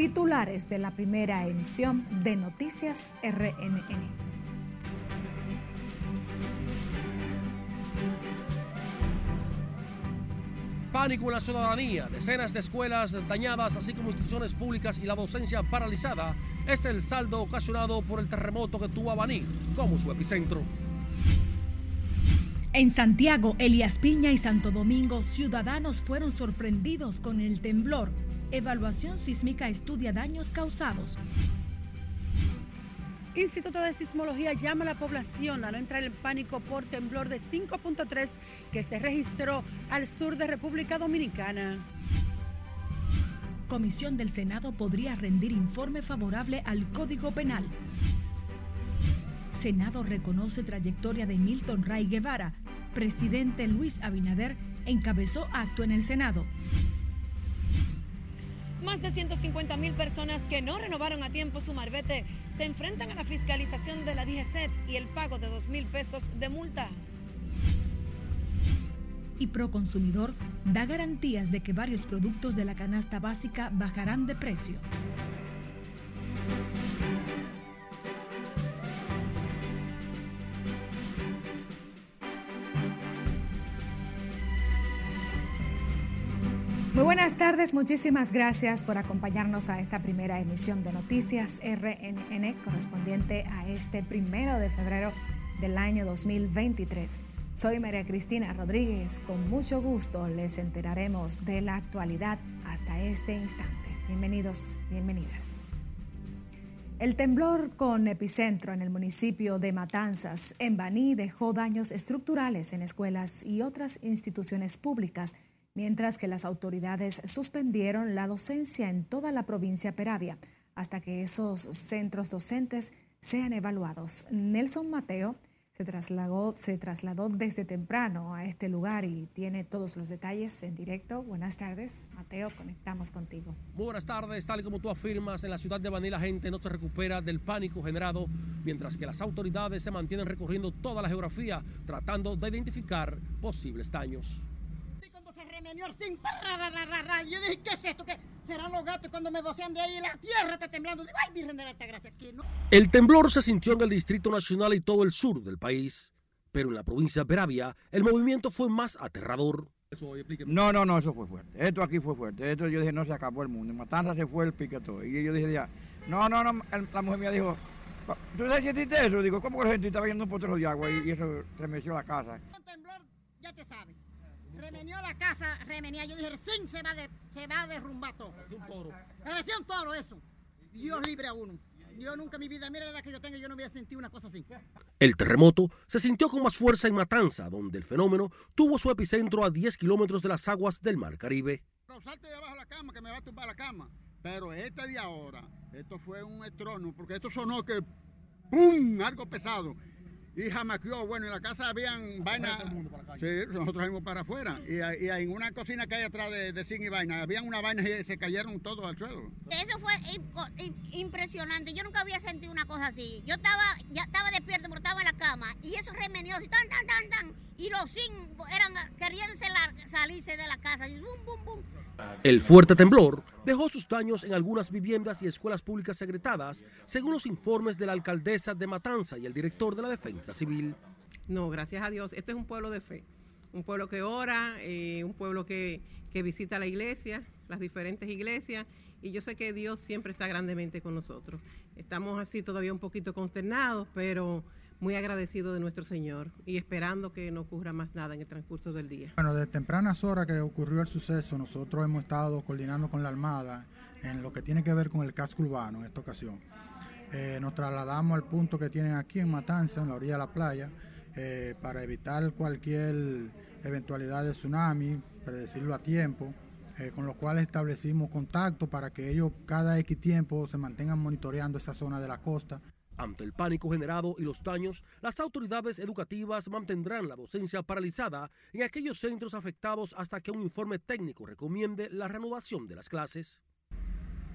titulares de la primera emisión de Noticias RNN. Pánico en la ciudadanía, decenas de escuelas dañadas, así como instituciones públicas y la docencia paralizada, es el saldo ocasionado por el terremoto que tuvo a Baní como su epicentro. En Santiago, Elías Piña y Santo Domingo, ciudadanos fueron sorprendidos con el temblor. Evaluación sísmica estudia daños causados. Instituto de Sismología llama a la población a no entrar en pánico por temblor de 5.3 que se registró al sur de República Dominicana. Comisión del Senado podría rendir informe favorable al Código Penal. Senado reconoce trayectoria de Milton Ray Guevara. Presidente Luis Abinader encabezó acto en el Senado. Más de 150 mil personas que no renovaron a tiempo su marbete se enfrentan a la fiscalización de la DGCET y el pago de 2 mil pesos de multa. Y Proconsumidor da garantías de que varios productos de la canasta básica bajarán de precio. Tardes, muchísimas gracias por acompañarnos a esta primera emisión de Noticias RNN correspondiente a este primero de febrero del año 2023. Soy María Cristina Rodríguez, con mucho gusto les enteraremos de la actualidad hasta este instante. Bienvenidos, bienvenidas. El temblor con epicentro en el municipio de Matanzas, en Baní, dejó daños estructurales en escuelas y otras instituciones públicas mientras que las autoridades suspendieron la docencia en toda la provincia Peravia hasta que esos centros docentes sean evaluados. Nelson Mateo se trasladó, se trasladó desde temprano a este lugar y tiene todos los detalles en directo. Buenas tardes, Mateo, conectamos contigo. Muy buenas tardes, tal y como tú afirmas, en la ciudad de Baní la gente no se recupera del pánico generado, mientras que las autoridades se mantienen recorriendo toda la geografía tratando de identificar posibles daños sin Yo dije, ¿qué es esto? ¿Qué serán los gatos cuando me vocean de ahí la tierra está temblando? Digo, ay, Virgen de la Gracia, que no. El temblor se sintió en el Distrito Nacional y todo el sur del país, pero en la provincia de Peravia el movimiento fue más aterrador. No, no, no, eso fue fuerte. Esto aquí fue fuerte. Esto yo dije, no se acabó el mundo. En Matanza se fue el piquetón. Y yo dije, ya, no, no, no. la mujer mía dijo, ¿tú sentiste eso? Digo, ¿cómo que la gente estaba viendo un potero de agua y, y eso tremeció la casa? Un temblor, ya te sabes remenió la casa, remenía. Yo dije, sí, se va, de, se va a derrumbar todo. Parecía un toro. Parecía un toro eso. Dios libre a uno. Yo nunca en mi vida, mira la edad que yo tengo, yo no había sentido una cosa así. El terremoto se sintió con más fuerza en Matanza, donde el fenómeno tuvo su epicentro a 10 kilómetros de las aguas del Mar Caribe. No, salte de abajo de la cama, que me va a tumbar la cama. Pero este de ahora, esto fue un estrono, porque esto sonó que ¡pum! Algo pesado y jamaqueó. Bueno, en la casa habían vainas. Sí, nosotros fuimos para afuera. Y, y, en una cocina que hay atrás de, de zinc y vaina, habían una vaina y se cayeron todos al suelo. Eso fue impresionante. Yo nunca había sentido una cosa así. Yo estaba, ya estaba despierto, pero estaba en la cama. Y eso remenió así, tan, tan, tan, tan. Y los zinc eran, querían salirse de la casa. Y bum, bum, bum. El fuerte temblor dejó sus daños en algunas viviendas y escuelas públicas secretadas, según los informes de la alcaldesa de Matanza y el director de la Defensa Civil. No, gracias a Dios. Este es un pueblo de fe, un pueblo que ora, eh, un pueblo que, que visita la iglesia, las diferentes iglesias, y yo sé que Dios siempre está grandemente con nosotros. Estamos así todavía un poquito consternados, pero muy agradecido de nuestro Señor y esperando que no ocurra más nada en el transcurso del día. Bueno, desde tempranas horas que ocurrió el suceso, nosotros hemos estado coordinando con la Armada en lo que tiene que ver con el casco urbano en esta ocasión. Eh, nos trasladamos al punto que tienen aquí en Matanza, en la orilla de la playa, eh, para evitar cualquier eventualidad de tsunami, predecirlo a tiempo, eh, con los cuales establecimos contacto para que ellos cada X tiempo se mantengan monitoreando esa zona de la costa. Ante el pánico generado y los daños, las autoridades educativas mantendrán la docencia paralizada en aquellos centros afectados hasta que un informe técnico recomiende la reanudación de las clases.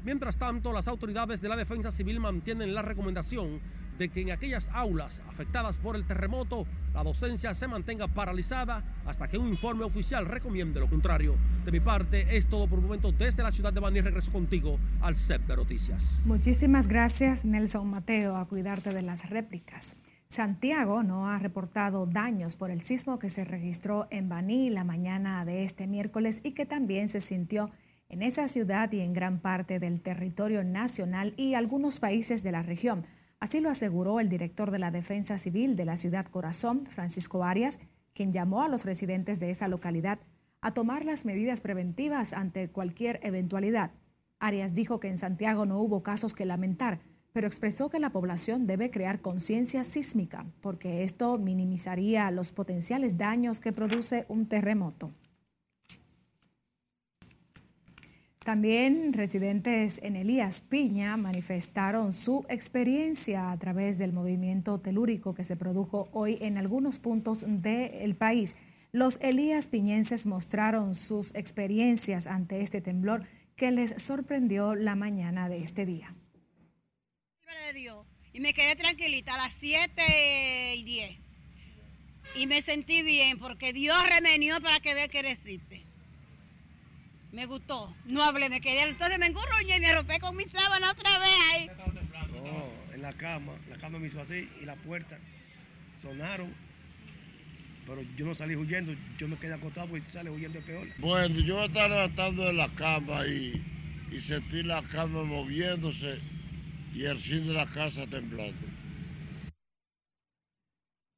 Mientras tanto, las autoridades de la defensa civil mantienen la recomendación de que en aquellas aulas afectadas por el terremoto la docencia se mantenga paralizada hasta que un informe oficial recomiende lo contrario. De mi parte es todo por el momento desde la ciudad de Baní. Regreso contigo al CEP de Noticias. Muchísimas gracias Nelson Mateo a cuidarte de las réplicas. Santiago no ha reportado daños por el sismo que se registró en Baní la mañana de este miércoles y que también se sintió en esa ciudad y en gran parte del territorio nacional y algunos países de la región. Así lo aseguró el director de la Defensa Civil de la ciudad Corazón, Francisco Arias, quien llamó a los residentes de esa localidad a tomar las medidas preventivas ante cualquier eventualidad. Arias dijo que en Santiago no hubo casos que lamentar, pero expresó que la población debe crear conciencia sísmica, porque esto minimizaría los potenciales daños que produce un terremoto. También residentes en Elías Piña manifestaron su experiencia a través del movimiento telúrico que se produjo hoy en algunos puntos del país. Los Elías Piñenses mostraron sus experiencias ante este temblor que les sorprendió la mañana de este día. Y me quedé tranquilita a las 7 y 10. Y me sentí bien porque Dios remenió para que vea que resiste. Me gustó. No hablé, me quedé. Entonces me engurruñé y me rompí con mi sábana otra vez ahí. No, en la cama. La cama me hizo así y la puerta sonaron. Pero yo no salí huyendo, yo me quedé acostado porque sale huyendo peor. Bueno, yo estaba levantando de la cama y, y sentí la cama moviéndose y el fin de la casa temblando.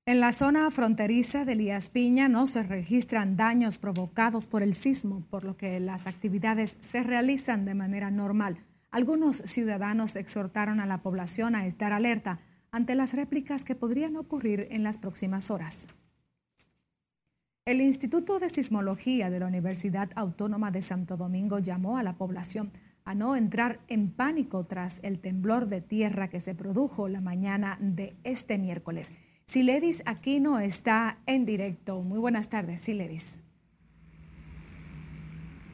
En la zona fronteriza de Elías Piña no se registran daños provocados por el sismo, por lo que las actividades se realizan de manera normal. Algunos ciudadanos exhortaron a la población a estar alerta ante las réplicas que podrían ocurrir en las próximas horas. El Instituto de Sismología de la Universidad Autónoma de Santo Domingo llamó a la población a no entrar en pánico tras el temblor de tierra que se produjo la mañana de este miércoles. Siledis Aquino está en directo. Muy buenas tardes, Siledis.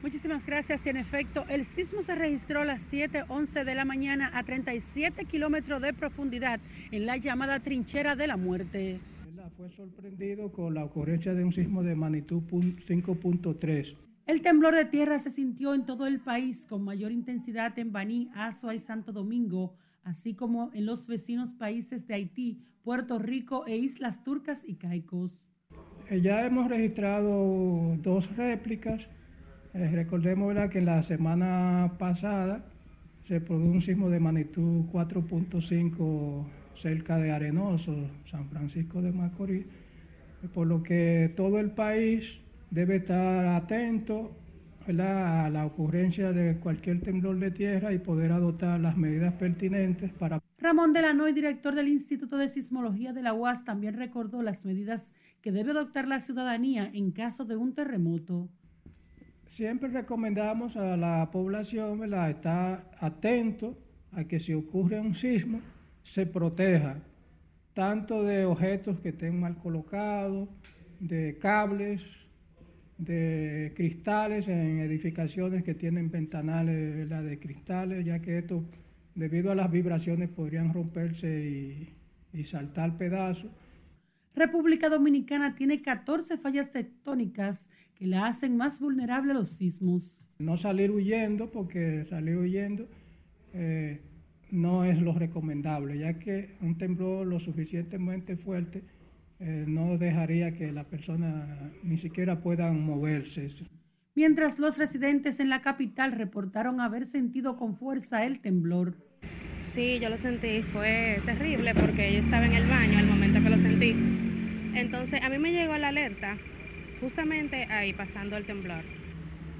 Muchísimas gracias. Y en efecto, el sismo se registró a las 7:11 de la mañana a 37 kilómetros de profundidad en la llamada trinchera de la muerte. Fue sorprendido con la ocurrencia de un sismo de magnitud 5.3. El temblor de tierra se sintió en todo el país con mayor intensidad en Baní, Azua y Santo Domingo, así como en los vecinos países de Haití, Puerto Rico e Islas Turcas y Caicos. Eh, ya hemos registrado dos réplicas. Eh, recordemos que la semana pasada se produjo un sismo de magnitud 4.5 cerca de Arenoso, San Francisco de Macorís, por lo que todo el país debe estar atento a la ocurrencia de cualquier temblor de tierra y poder adoptar las medidas pertinentes para... Ramón Delanoy, director del Instituto de Sismología de la UAS, también recordó las medidas que debe adoptar la ciudadanía en caso de un terremoto. Siempre recomendamos a la población estar atento a que si ocurre un sismo se proteja tanto de objetos que estén mal colocados, de cables, de cristales en edificaciones que tienen ventanales de cristales, ya que esto, debido a las vibraciones, podrían romperse y, y saltar pedazos. República Dominicana tiene 14 fallas tectónicas que la hacen más vulnerable a los sismos. No salir huyendo, porque salir huyendo eh, no es lo recomendable, ya que un temblor lo suficientemente fuerte eh, no dejaría que la persona ni siquiera puedan moverse. Mientras los residentes en la capital reportaron haber sentido con fuerza el temblor. Sí, yo lo sentí, fue terrible porque yo estaba en el baño al momento que lo sentí. Entonces a mí me llegó la alerta justamente ahí pasando el temblor.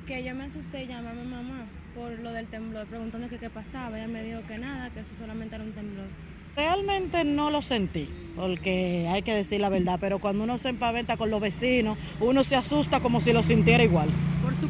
Que yo me asusté y llamé a mi mamá por lo del temblor, preguntando qué pasaba. Ella me dijo que nada, que eso solamente era un temblor. Realmente no lo sentí, porque hay que decir la verdad, pero cuando uno se empaventa con los vecinos, uno se asusta como si lo sintiera igual. Por su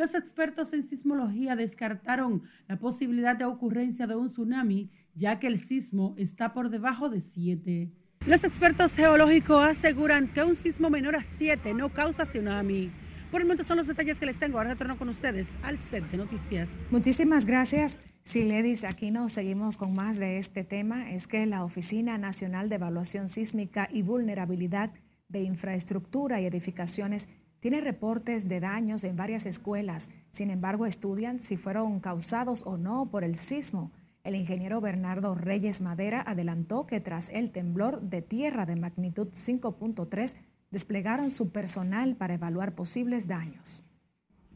los expertos en sismología descartaron la posibilidad de ocurrencia de un tsunami, ya que el sismo está por debajo de 7. Los expertos geológicos aseguran que un sismo menor a 7 no causa tsunami. Por el momento son los detalles que les tengo. Ahora retorno con ustedes al set de noticias. Muchísimas gracias. Sí, Ledis, aquí nos seguimos con más de este tema. Es que la Oficina Nacional de Evaluación Sísmica y Vulnerabilidad de Infraestructura y Edificaciones tiene reportes de daños en varias escuelas. Sin embargo, estudian si fueron causados o no por el sismo. El ingeniero Bernardo Reyes Madera adelantó que tras el temblor de tierra de magnitud 5.3, desplegaron su personal para evaluar posibles daños.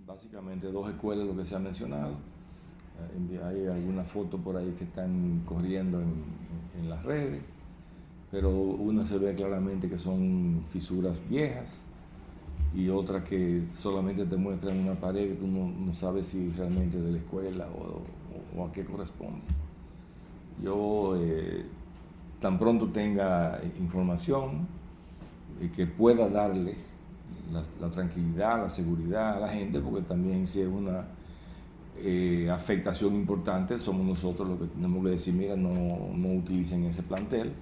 Básicamente dos escuelas, lo que se ha mencionado. Eh, hay algunas fotos por ahí que están corriendo en, en las redes, pero una se ve claramente que son fisuras viejas y otra que solamente te muestran una pared que tú no, sabes si realmente de la escuela o, a qué corresponde. Yo eh, tan pronto tenga información y que pueda darle la, tranquilidad, la seguridad a la gente, porque también si es una eh, afectación importante, somos nosotros los que tenemos que decir, mira, no, no utilicen ese plantel.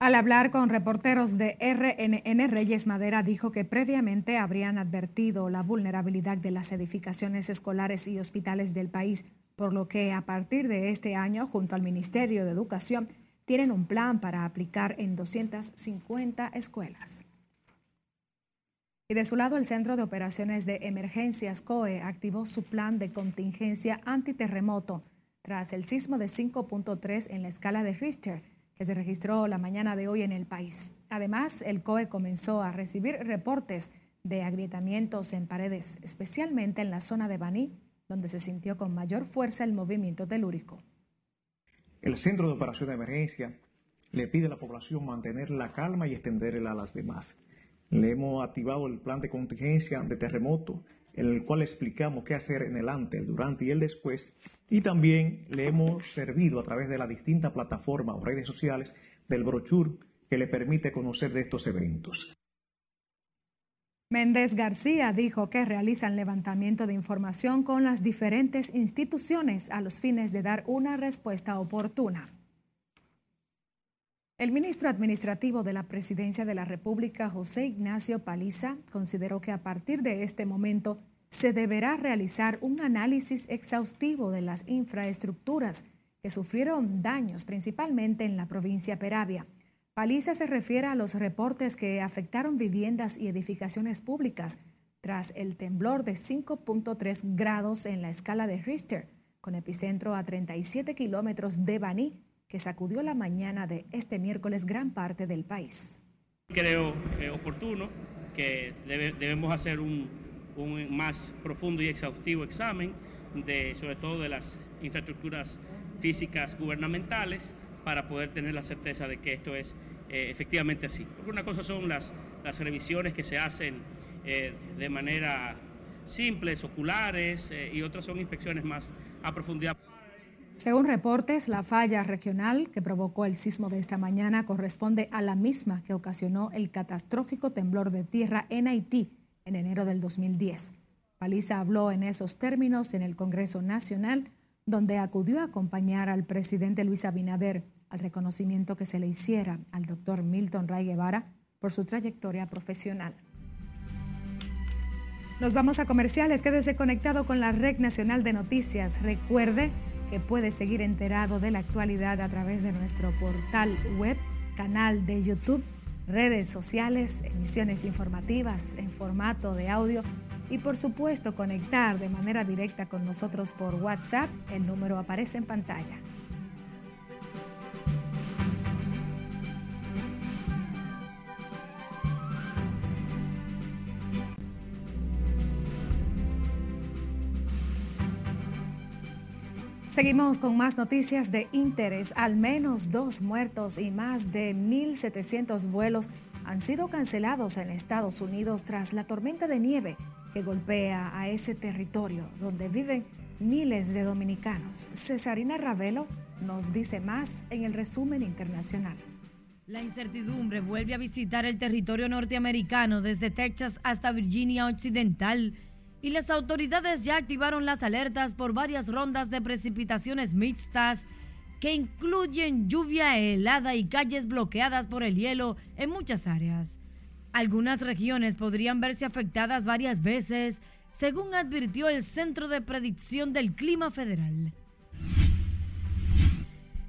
Al hablar con reporteros de RNN, Reyes Madera dijo que previamente habrían advertido la vulnerabilidad de las edificaciones escolares y hospitales del país, por lo que a partir de este año, junto al Ministerio de Educación, tienen un plan para aplicar en 250 escuelas. Y de su lado, el Centro de Operaciones de Emergencias COE activó su plan de contingencia antiterremoto tras el sismo de 5.3 en la escala de Richter que se registró la mañana de hoy en el país. Además, el COE comenzó a recibir reportes de agrietamientos en paredes, especialmente en la zona de Baní, donde se sintió con mayor fuerza el movimiento telúrico. El Centro de Operación de Emergencia le pide a la población mantener la calma y extenderla a las demás. Le hemos activado el plan de contingencia de terremoto, en el cual explicamos qué hacer en el antes, el durante y el después, y también le hemos servido a través de la distinta plataforma o redes sociales del brochure que le permite conocer de estos eventos. Méndez García dijo que realizan levantamiento de información con las diferentes instituciones a los fines de dar una respuesta oportuna. El ministro administrativo de la Presidencia de la República, José Ignacio Paliza, consideró que a partir de este momento se deberá realizar un análisis exhaustivo de las infraestructuras que sufrieron daños principalmente en la provincia Peravia. Paliza se refiere a los reportes que afectaron viviendas y edificaciones públicas tras el temblor de 5.3 grados en la escala de Richter, con epicentro a 37 kilómetros de Baní, que sacudió la mañana de este miércoles gran parte del país. Creo oportuno que debemos hacer un, un más profundo y exhaustivo examen de sobre todo de las infraestructuras físicas gubernamentales para poder tener la certeza de que esto es eh, efectivamente así. Porque una cosa son las, las revisiones que se hacen eh, de manera simples, oculares, eh, y otras son inspecciones más a profundidad. Según reportes, la falla regional que provocó el sismo de esta mañana corresponde a la misma que ocasionó el catastrófico temblor de tierra en Haití en enero del 2010. Paliza habló en esos términos en el Congreso Nacional, donde acudió a acompañar al presidente Luis Abinader al reconocimiento que se le hiciera al doctor Milton Ray Guevara por su trayectoria profesional. Nos vamos a comerciales. Quédese conectado con la Red Nacional de Noticias. Recuerde que puede seguir enterado de la actualidad a través de nuestro portal web, canal de YouTube redes sociales, emisiones informativas en formato de audio y por supuesto conectar de manera directa con nosotros por WhatsApp. El número aparece en pantalla. Seguimos con más noticias de interés. Al menos dos muertos y más de 1.700 vuelos han sido cancelados en Estados Unidos tras la tormenta de nieve que golpea a ese territorio donde viven miles de dominicanos. Cesarina Ravelo nos dice más en el resumen internacional. La incertidumbre vuelve a visitar el territorio norteamericano desde Texas hasta Virginia Occidental y las autoridades ya activaron las alertas por varias rondas de precipitaciones mixtas que incluyen lluvia helada y calles bloqueadas por el hielo en muchas áreas. Algunas regiones podrían verse afectadas varias veces según advirtió el Centro de Predicción del Clima Federal.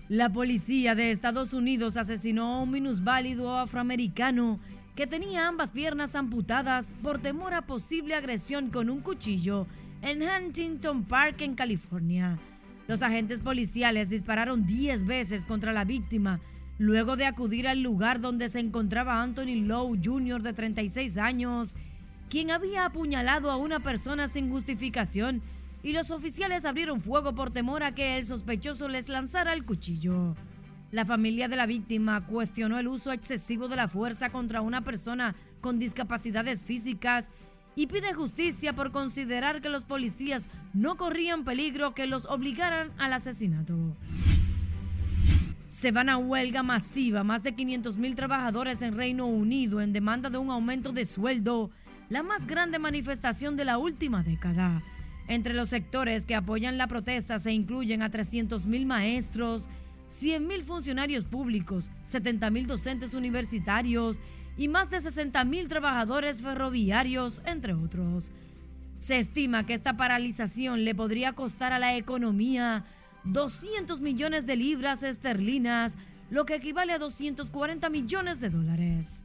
La policía de Estados Unidos asesinó a un minusválido afroamericano que tenía ambas piernas amputadas por temor a posible agresión con un cuchillo en Huntington Park, en California. Los agentes policiales dispararon 10 veces contra la víctima luego de acudir al lugar donde se encontraba Anthony Lowe Jr. de 36 años, quien había apuñalado a una persona sin justificación y los oficiales abrieron fuego por temor a que el sospechoso les lanzara el cuchillo. La familia de la víctima cuestionó el uso excesivo de la fuerza contra una persona con discapacidades físicas y pide justicia por considerar que los policías no corrían peligro que los obligaran al asesinato. Se van a huelga masiva más de 500 mil trabajadores en Reino Unido en demanda de un aumento de sueldo, la más grande manifestación de la última década. Entre los sectores que apoyan la protesta se incluyen a 300 mil maestros, 100 mil funcionarios públicos, 70 mil docentes universitarios y más de 60 mil trabajadores ferroviarios, entre otros. Se estima que esta paralización le podría costar a la economía 200 millones de libras esterlinas, lo que equivale a 240 millones de dólares.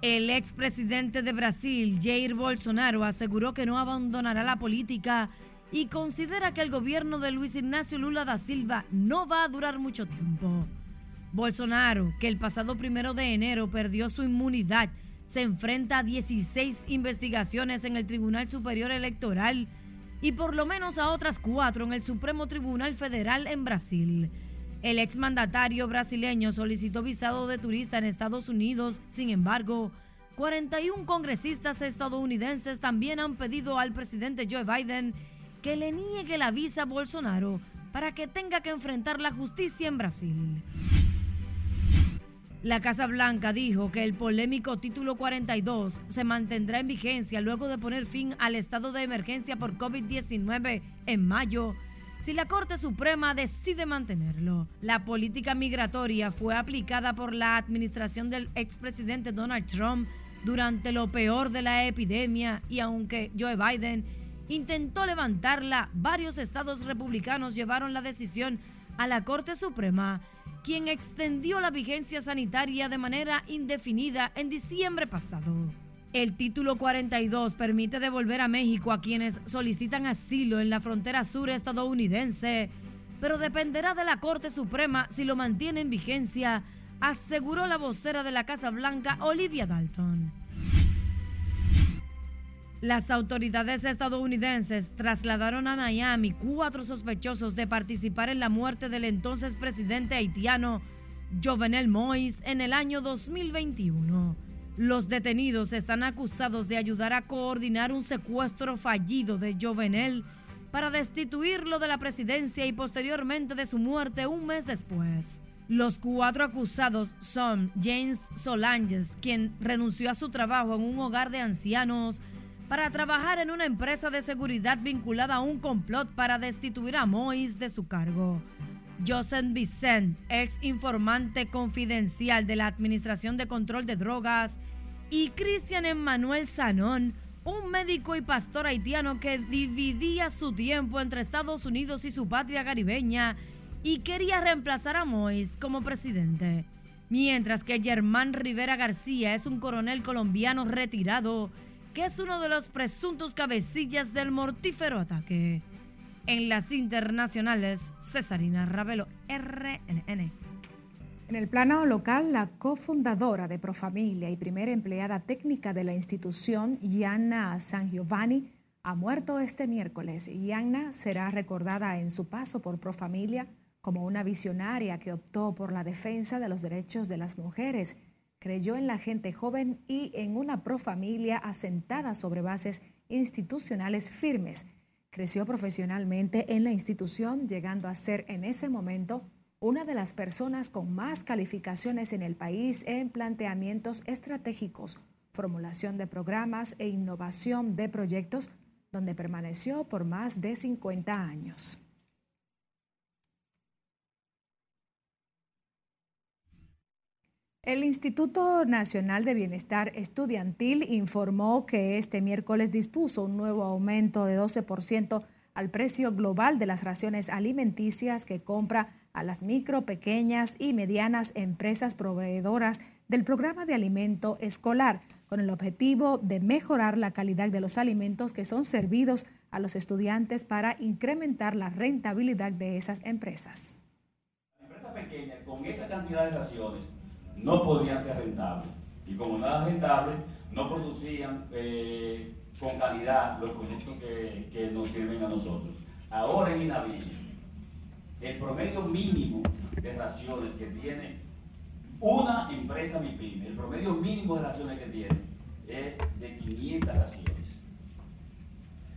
El expresidente de Brasil, Jair Bolsonaro, aseguró que no abandonará la política y considera que el gobierno de Luis Ignacio Lula da Silva no va a durar mucho tiempo. Bolsonaro, que el pasado primero de enero perdió su inmunidad, se enfrenta a 16 investigaciones en el Tribunal Superior Electoral y por lo menos a otras cuatro en el Supremo Tribunal Federal en Brasil. El exmandatario brasileño solicitó visado de turista en Estados Unidos, sin embargo, 41 congresistas estadounidenses también han pedido al presidente Joe Biden que le niegue la visa a Bolsonaro para que tenga que enfrentar la justicia en Brasil. La Casa Blanca dijo que el polémico título 42 se mantendrá en vigencia luego de poner fin al estado de emergencia por COVID-19 en mayo si la Corte Suprema decide mantenerlo. La política migratoria fue aplicada por la administración del expresidente Donald Trump durante lo peor de la epidemia y aunque Joe Biden intentó levantarla, varios estados republicanos llevaron la decisión a la Corte Suprema, quien extendió la vigencia sanitaria de manera indefinida en diciembre pasado. El título 42 permite devolver a México a quienes solicitan asilo en la frontera sur estadounidense, pero dependerá de la Corte Suprema si lo mantiene en vigencia, aseguró la vocera de la Casa Blanca, Olivia Dalton. Las autoridades estadounidenses trasladaron a Miami cuatro sospechosos de participar en la muerte del entonces presidente haitiano Jovenel Moïse en el año 2021. Los detenidos están acusados de ayudar a coordinar un secuestro fallido de Jovenel para destituirlo de la presidencia y posteriormente de su muerte un mes después. Los cuatro acusados son James Solanges, quien renunció a su trabajo en un hogar de ancianos para trabajar en una empresa de seguridad vinculada a un complot para destituir a Mois de su cargo. Joseph Vicent, ex informante confidencial de la Administración de Control de Drogas, y Cristian Emmanuel Sanón, un médico y pastor haitiano que dividía su tiempo entre Estados Unidos y su patria caribeña y quería reemplazar a Mois como presidente. Mientras que Germán Rivera García es un coronel colombiano retirado que es uno de los presuntos cabecillas del mortífero ataque. En las internacionales, Cesarina Ravelo, RNN. En el plano local, la cofundadora de Profamilia y primera empleada técnica de la institución, Yanna San Giovanni, ha muerto este miércoles. Yanna será recordada en su paso por Profamilia como una visionaria que optó por la defensa de los derechos de las mujeres, creyó en la gente joven y en una profamilia asentada sobre bases institucionales firmes Creció profesionalmente en la institución, llegando a ser en ese momento una de las personas con más calificaciones en el país en planteamientos estratégicos, formulación de programas e innovación de proyectos, donde permaneció por más de 50 años. El Instituto Nacional de Bienestar Estudiantil informó que este miércoles dispuso un nuevo aumento de 12% al precio global de las raciones alimenticias que compra a las micro, pequeñas y medianas empresas proveedoras del programa de alimento escolar, con el objetivo de mejorar la calidad de los alimentos que son servidos a los estudiantes para incrementar la rentabilidad de esas empresas. Empresas pequeñas con esa cantidad de raciones no podían ser rentables. Y como no eran rentables, no producían eh, con calidad los proyectos que, que, nos sirven a nosotros. Ahora en INAVI, el promedio mínimo de raciones que tiene una empresa MIPIME, el promedio mínimo de raciones que tiene es de 500 raciones.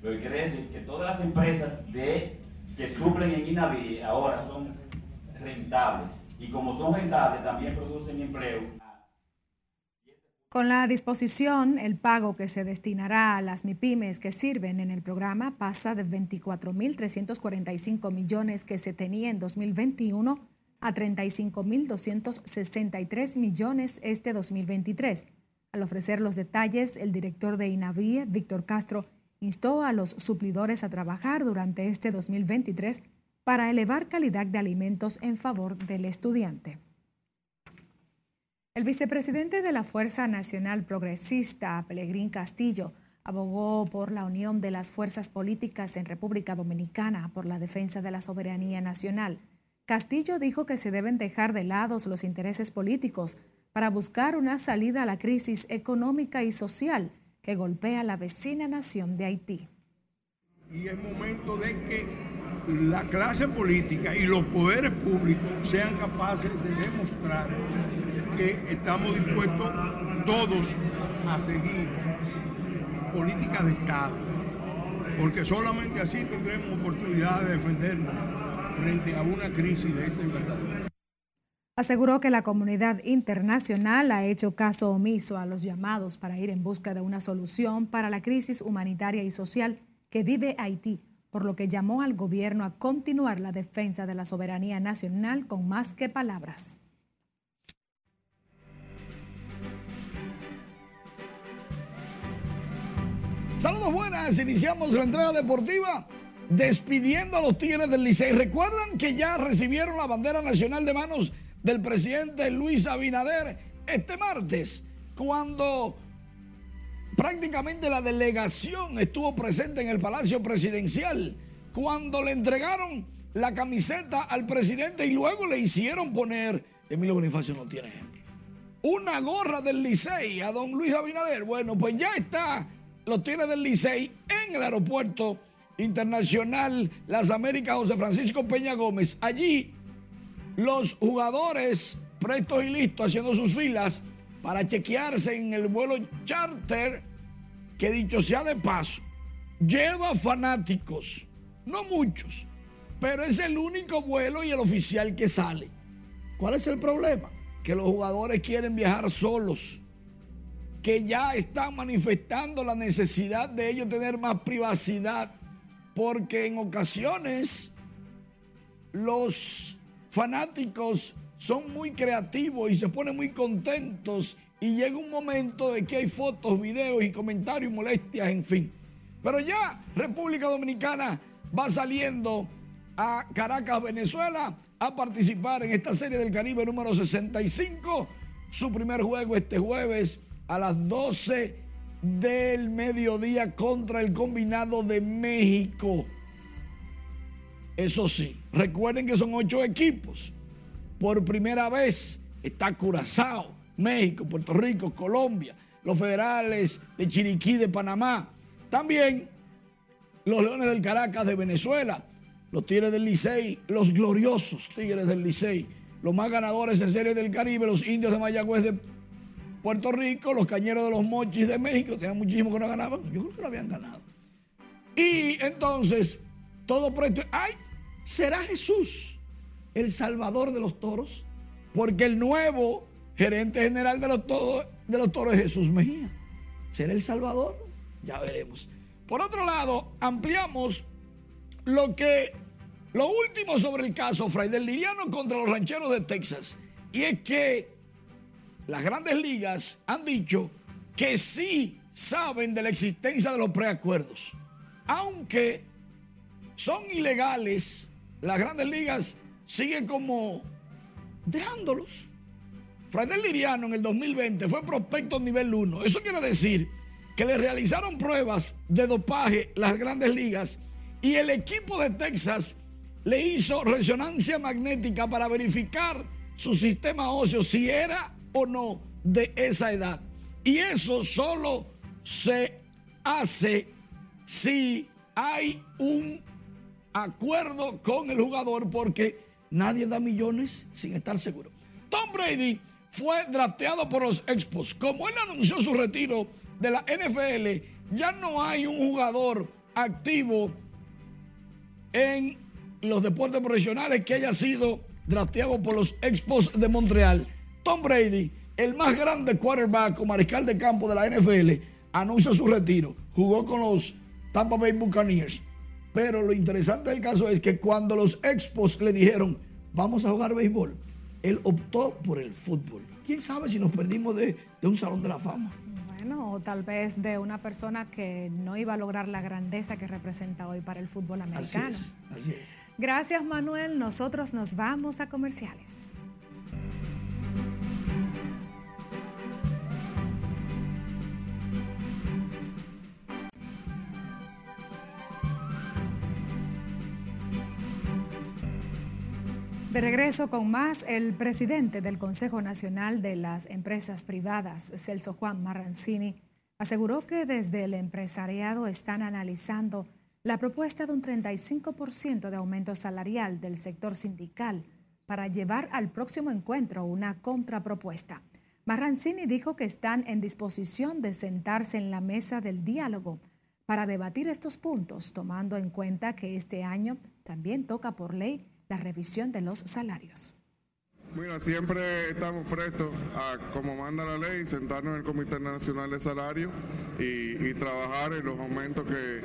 Lo que quiere decir que todas las empresas de, que suplen en INAVI ahora son rentables y como son rentables también producen empleo. Con la disposición, el pago que se destinará a las MIPIMES que sirven en el programa pasa de 24.345 millones que se tenía en 2021 a 35.263 millones este 2023. Al ofrecer los detalles, el director de INAVIE, Víctor Castro, instó a los suplidores a trabajar durante este 2023 para elevar calidad de alimentos en favor del estudiante. El vicepresidente de la Fuerza Nacional Progresista, Pelegrín Castillo, abogó por la unión de las fuerzas políticas en República Dominicana por la defensa de la soberanía nacional. Castillo dijo que se deben dejar de lado los intereses políticos para buscar una salida a la crisis económica y social que golpea a la vecina nación de Haití. Y es momento de que la clase política y los poderes públicos sean capaces de demostrar que estamos dispuestos todos a seguir política de Estado, porque solamente así tendremos oportunidad de defendernos frente a una crisis de esta envergadura. Aseguró que la comunidad internacional ha hecho caso omiso a los llamados para ir en busca de una solución para la crisis humanitaria y social que vive Haití, por lo que llamó al gobierno a continuar la defensa de la soberanía nacional con más que palabras. Saludos buenas, iniciamos la entrada deportiva despidiendo a los Tigres del Licey. Recuerdan que ya recibieron la bandera nacional de manos del presidente Luis Abinader este martes, cuando prácticamente la delegación estuvo presente en el Palacio Presidencial, cuando le entregaron la camiseta al presidente y luego le hicieron poner, Emilio Bonifacio no tiene ejemplo, una gorra del Licey a don Luis Abinader. Bueno, pues ya está los Tigres del Licey en el aeropuerto internacional Las Américas José Francisco Peña Gómez. Allí los jugadores prestos y listos haciendo sus filas para chequearse en el vuelo charter que dicho sea de paso, lleva fanáticos, no muchos, pero es el único vuelo y el oficial que sale. ¿Cuál es el problema? Que los jugadores quieren viajar solos, que ya están manifestando la necesidad de ellos tener más privacidad, porque en ocasiones los fanáticos son muy creativos y se ponen muy contentos y llega un momento de que hay fotos, videos y comentarios y molestias, en fin. Pero ya República Dominicana va saliendo a Caracas, Venezuela, a participar en esta serie del Caribe número 65. Su primer juego este jueves a las 12 del mediodía contra el combinado de México. Eso sí, recuerden que son ocho equipos. Por primera vez está Curazao, México, Puerto Rico, Colombia, los federales de Chiriquí, de Panamá. También los Leones del Caracas de Venezuela, los Tigres del Licey, los gloriosos Tigres del Licey, los más ganadores en Serie del Caribe, los Indios de Mayagüez de Puerto Rico, los Cañeros de los Mochis de México, tenían muchísimo que no ganaban, yo creo que lo habían ganado. Y entonces, todo presto, ¡ay! ¿Será Jesús el Salvador de los toros? Porque el nuevo gerente general de los, toros, de los toros es Jesús Mejía. ¿Será el Salvador? Ya veremos. Por otro lado, ampliamos lo que lo último sobre el caso Fray del Liriano contra los rancheros de Texas. Y es que las grandes ligas han dicho que sí saben de la existencia de los preacuerdos. Aunque son ilegales, las grandes ligas siguen como dejándolos. Fradel Liriano en el 2020 fue prospecto nivel 1. Eso quiere decir que le realizaron pruebas de dopaje las grandes ligas y el equipo de Texas le hizo resonancia magnética para verificar su sistema óseo si era o no de esa edad. Y eso solo se hace si hay un acuerdo con el jugador porque nadie da millones sin estar seguro. Tom Brady fue drafteado por los Expos. Como él anunció su retiro de la NFL, ya no hay un jugador activo en los deportes profesionales que haya sido drafteado por los Expos de Montreal. Tom Brady, el más grande quarterback o mariscal de campo de la NFL, anuncia su retiro. Jugó con los Tampa Bay Buccaneers. Pero lo interesante del caso es que cuando los Expos le dijeron, vamos a jugar béisbol, él optó por el fútbol. ¿Quién sabe si nos perdimos de, de un salón de la fama? Bueno, o tal vez de una persona que no iba a lograr la grandeza que representa hoy para el fútbol americano. Así es, así es. Gracias Manuel, nosotros nos vamos a comerciales. De regreso con más, el presidente del Consejo Nacional de las Empresas Privadas, Celso Juan Marrancini, aseguró que desde el empresariado están analizando la propuesta de un 35% de aumento salarial del sector sindical para llevar al próximo encuentro una contrapropuesta. Marrancini dijo que están en disposición de sentarse en la mesa del diálogo para debatir estos puntos, tomando en cuenta que este año también toca por ley la revisión de los salarios. Mira, siempre estamos prestos a, como manda la ley, sentarnos en el Comité Nacional de Salario y, y trabajar en los aumentos que,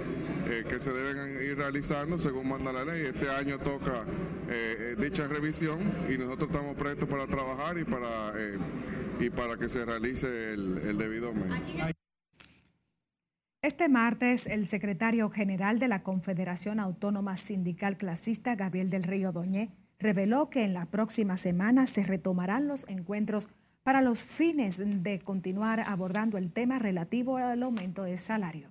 eh, que, se deben ir realizando según manda la ley. Este año toca eh, dicha revisión y nosotros estamos prestos para trabajar y para, eh, y para que se realice el, el debido aumento. Este martes, el secretario general de la Confederación Autónoma Sindical Clasista, Gabriel del Río Doñé, reveló que en la próxima semana se retomarán los encuentros para los fines de continuar abordando el tema relativo al aumento de salario.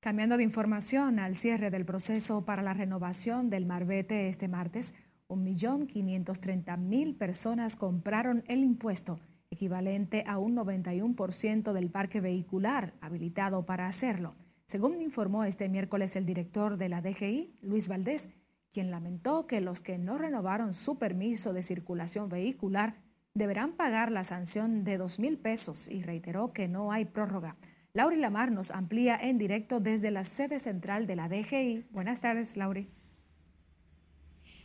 Cambiando de información, al cierre del proceso para la renovación del Marbete este martes, 1.530.000 personas compraron el impuesto equivalente a un 91% del parque vehicular habilitado para hacerlo, según informó este miércoles el director de la DGI, Luis Valdés, quien lamentó que los que no renovaron su permiso de circulación vehicular deberán pagar la sanción de dos mil pesos y reiteró que no hay prórroga. Lauri Lamar nos amplía en directo desde la sede central de la DGI. Buenas tardes, Lauri.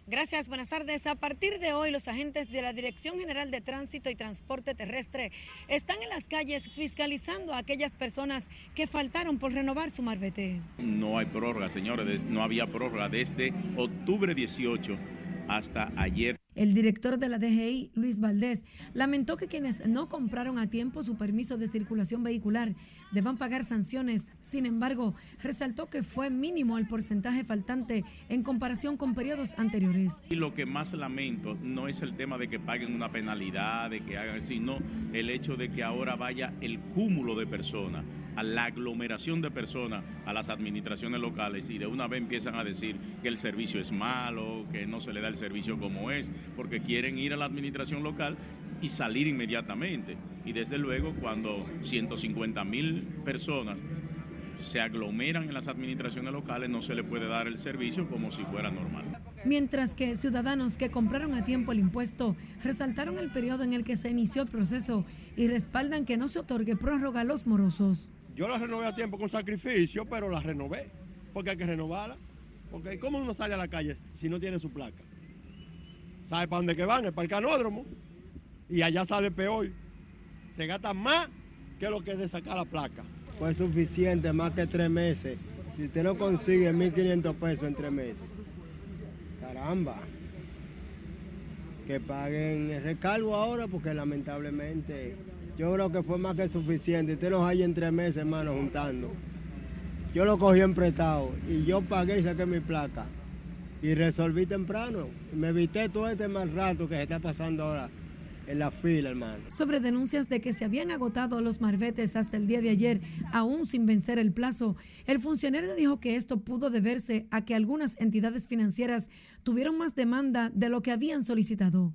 Gracias, buenas tardes. A partir de hoy, los agentes de la Dirección General de Tránsito y Transporte Terrestre están en las calles fiscalizando a aquellas personas que faltaron por renovar su marbete. No hay prórroga, señores, no había prórroga desde octubre 18 hasta ayer. El director de la DGI, Luis Valdés, lamentó que quienes no compraron a tiempo su permiso de circulación vehicular deban pagar sanciones. Sin embargo, resaltó que fue mínimo el porcentaje faltante en comparación con periodos anteriores. Y lo que más lamento no es el tema de que paguen una penalidad, de que hagan, sino el hecho de que ahora vaya el cúmulo de personas a la aglomeración de personas a las administraciones locales y de una vez empiezan a decir que el servicio es malo, que no se le da el servicio como es, porque quieren ir a la administración local y salir inmediatamente. Y desde luego cuando 150 mil personas se aglomeran en las administraciones locales no se le puede dar el servicio como si fuera normal. Mientras que ciudadanos que compraron a tiempo el impuesto resaltaron el periodo en el que se inició el proceso y respaldan que no se otorgue prórroga a los morosos. Yo la renové a tiempo con sacrificio, pero la renové, porque hay que renovarla. Porque ¿cómo uno sale a la calle si no tiene su placa? ¿Sabe para dónde que van? Es para el canódromo. Y allá sale peor. Se gasta más que lo que es de sacar la placa. Pues suficiente, más que tres meses. Si usted no consigue 1.500 pesos en tres meses. Caramba. que paguen el recargo ahora porque lamentablemente yo creo que fue más que suficiente. Usted nos hay en tres meses, hermano, juntando. Yo lo cogí en prestado y yo pagué y saqué mi placa. Y resolví temprano. Me evité todo este mal rato que se está pasando ahora en la fila, hermano. Sobre denuncias de que se habían agotado los marbetes hasta el día de ayer, aún sin vencer el plazo, el funcionario dijo que esto pudo deberse a que algunas entidades financieras tuvieron más demanda de lo que habían solicitado.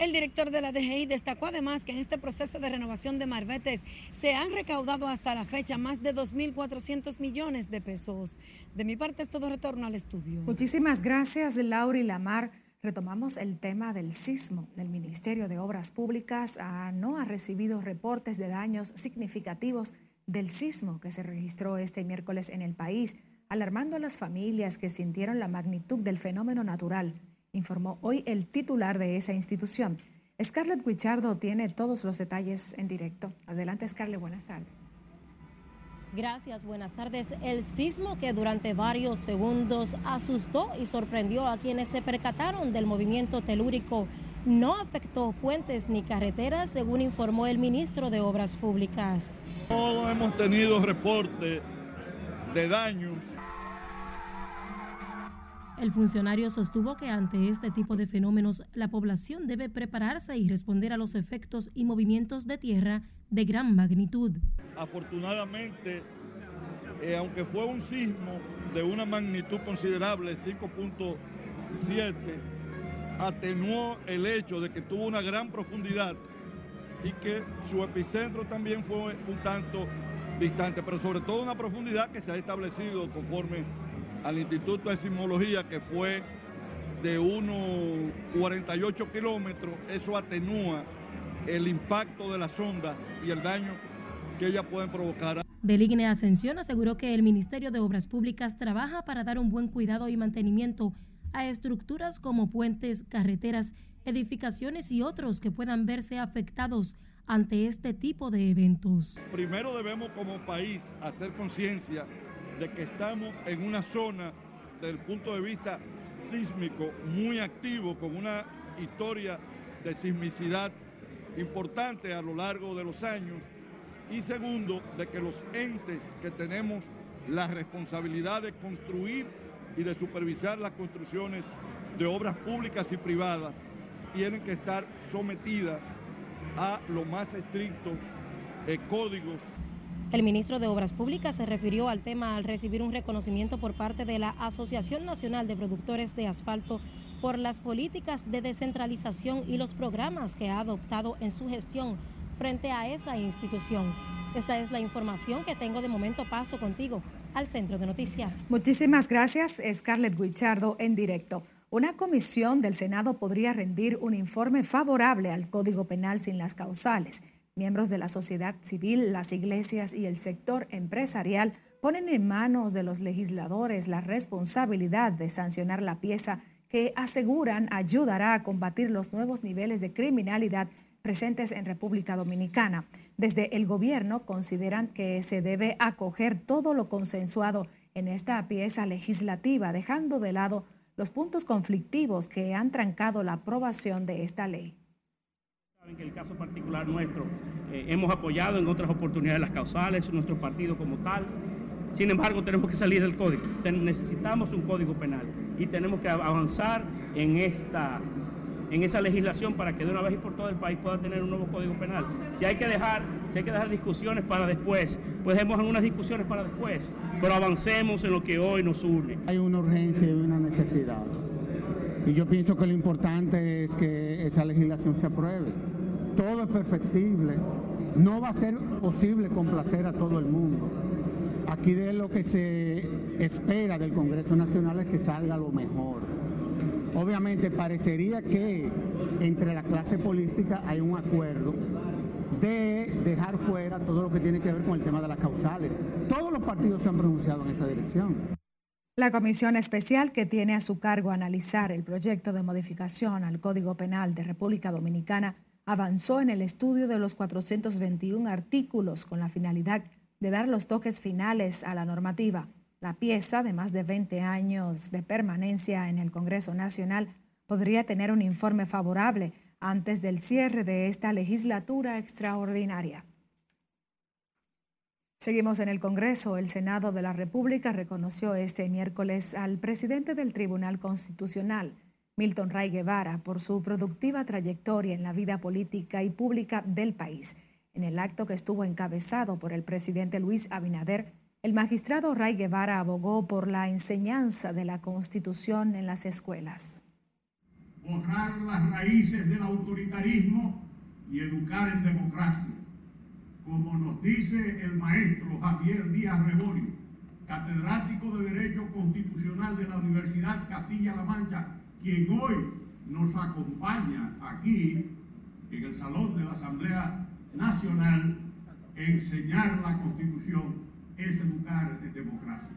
El director de la DGI destacó además que en este proceso de renovación de marbetes se han recaudado hasta la fecha más de 2.400 millones de pesos. De mi parte es todo retorno al estudio. Muchísimas gracias, Laura y Lamar. Retomamos el tema del sismo. El Ministerio de Obras Públicas ah, no ha recibido reportes de daños significativos del sismo que se registró este miércoles en el país, alarmando a las familias que sintieron la magnitud del fenómeno natural informó hoy el titular de esa institución. Scarlett Guichardo tiene todos los detalles en directo. Adelante, Scarlett, buenas tardes. Gracias, buenas tardes. El sismo que durante varios segundos asustó y sorprendió a quienes se percataron del movimiento telúrico no afectó puentes ni carreteras, según informó el ministro de Obras Públicas. No hemos tenido reporte de daños el funcionario sostuvo que ante este tipo de fenómenos la población debe prepararse y responder a los efectos y movimientos de tierra de gran magnitud. Afortunadamente, eh, aunque fue un sismo de una magnitud considerable, 5.7, atenuó el hecho de que tuvo una gran profundidad y que su epicentro también fue un tanto distante, pero sobre todo una profundidad que se ha establecido conforme al Instituto de Sismología, que fue de unos 48 kilómetros, eso atenúa el impacto de las ondas y el daño que ellas pueden provocar. Deligne Ascensión aseguró que el Ministerio de Obras Públicas trabaja para dar un buen cuidado y mantenimiento a estructuras como puentes, carreteras, edificaciones y otros que puedan verse afectados ante este tipo de eventos. Primero debemos como país hacer conciencia de que estamos en una zona desde el punto de vista sísmico muy activo, con una historia de sismicidad importante a lo largo de los años. Y segundo, de que los entes que tenemos la responsabilidad de construir y de supervisar las construcciones de obras públicas y privadas tienen que estar sometidas a los más estrictos eh, códigos el ministro de Obras Públicas se refirió al tema al recibir un reconocimiento por parte de la Asociación Nacional de Productores de Asfalto por las políticas de descentralización y los programas que ha adoptado en su gestión frente a esa institución. Esta es la información que tengo de momento. Paso contigo al centro de noticias. Muchísimas gracias, Scarlett Guichardo, en directo. Una comisión del Senado podría rendir un informe favorable al Código Penal sin las causales. Miembros de la sociedad civil, las iglesias y el sector empresarial ponen en manos de los legisladores la responsabilidad de sancionar la pieza que aseguran ayudará a combatir los nuevos niveles de criminalidad presentes en República Dominicana. Desde el gobierno consideran que se debe acoger todo lo consensuado en esta pieza legislativa, dejando de lado los puntos conflictivos que han trancado la aprobación de esta ley. En el caso particular nuestro, eh, hemos apoyado en otras oportunidades las causales, nuestro partido como tal. Sin embargo, tenemos que salir del código. necesitamos un código penal y tenemos que avanzar en, esta, en esa legislación para que de una vez y por todo el país pueda tener un nuevo código penal. Si hay que dejar, si hay que dejar discusiones para después, pues dejemos algunas discusiones para después, pero avancemos en lo que hoy nos une. Hay una urgencia y una necesidad. Y yo pienso que lo importante es que esa legislación se apruebe. Todo es perfectible. No va a ser posible complacer a todo el mundo. Aquí de lo que se espera del Congreso Nacional es que salga lo mejor. Obviamente parecería que entre la clase política hay un acuerdo de dejar fuera todo lo que tiene que ver con el tema de las causales. Todos los partidos se han pronunciado en esa dirección. La comisión especial que tiene a su cargo analizar el proyecto de modificación al Código Penal de República Dominicana avanzó en el estudio de los 421 artículos con la finalidad de dar los toques finales a la normativa. La pieza, de más de 20 años de permanencia en el Congreso Nacional, podría tener un informe favorable antes del cierre de esta legislatura extraordinaria. Seguimos en el Congreso. El Senado de la República reconoció este miércoles al presidente del Tribunal Constitucional, Milton Ray Guevara, por su productiva trayectoria en la vida política y pública del país. En el acto que estuvo encabezado por el presidente Luis Abinader, el magistrado Ray Guevara abogó por la enseñanza de la Constitución en las escuelas. Borrar las raíces del autoritarismo y educar en democracia como nos dice el maestro Javier Díaz Reborio, catedrático de Derecho Constitucional de la Universidad Castilla-La Mancha, quien hoy nos acompaña aquí en el Salón de la Asamblea Nacional, enseñar la Constitución es educar en democracia.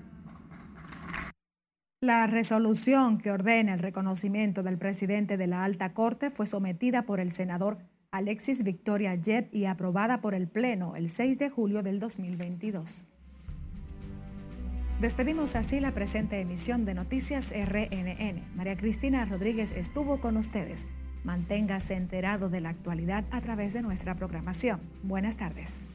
La resolución que ordena el reconocimiento del presidente de la Alta Corte fue sometida por el senador Alexis Victoria Jeb y aprobada por el Pleno el 6 de julio del 2022. Despedimos así la presente emisión de Noticias RNN. María Cristina Rodríguez estuvo con ustedes. Manténgase enterado de la actualidad a través de nuestra programación. Buenas tardes.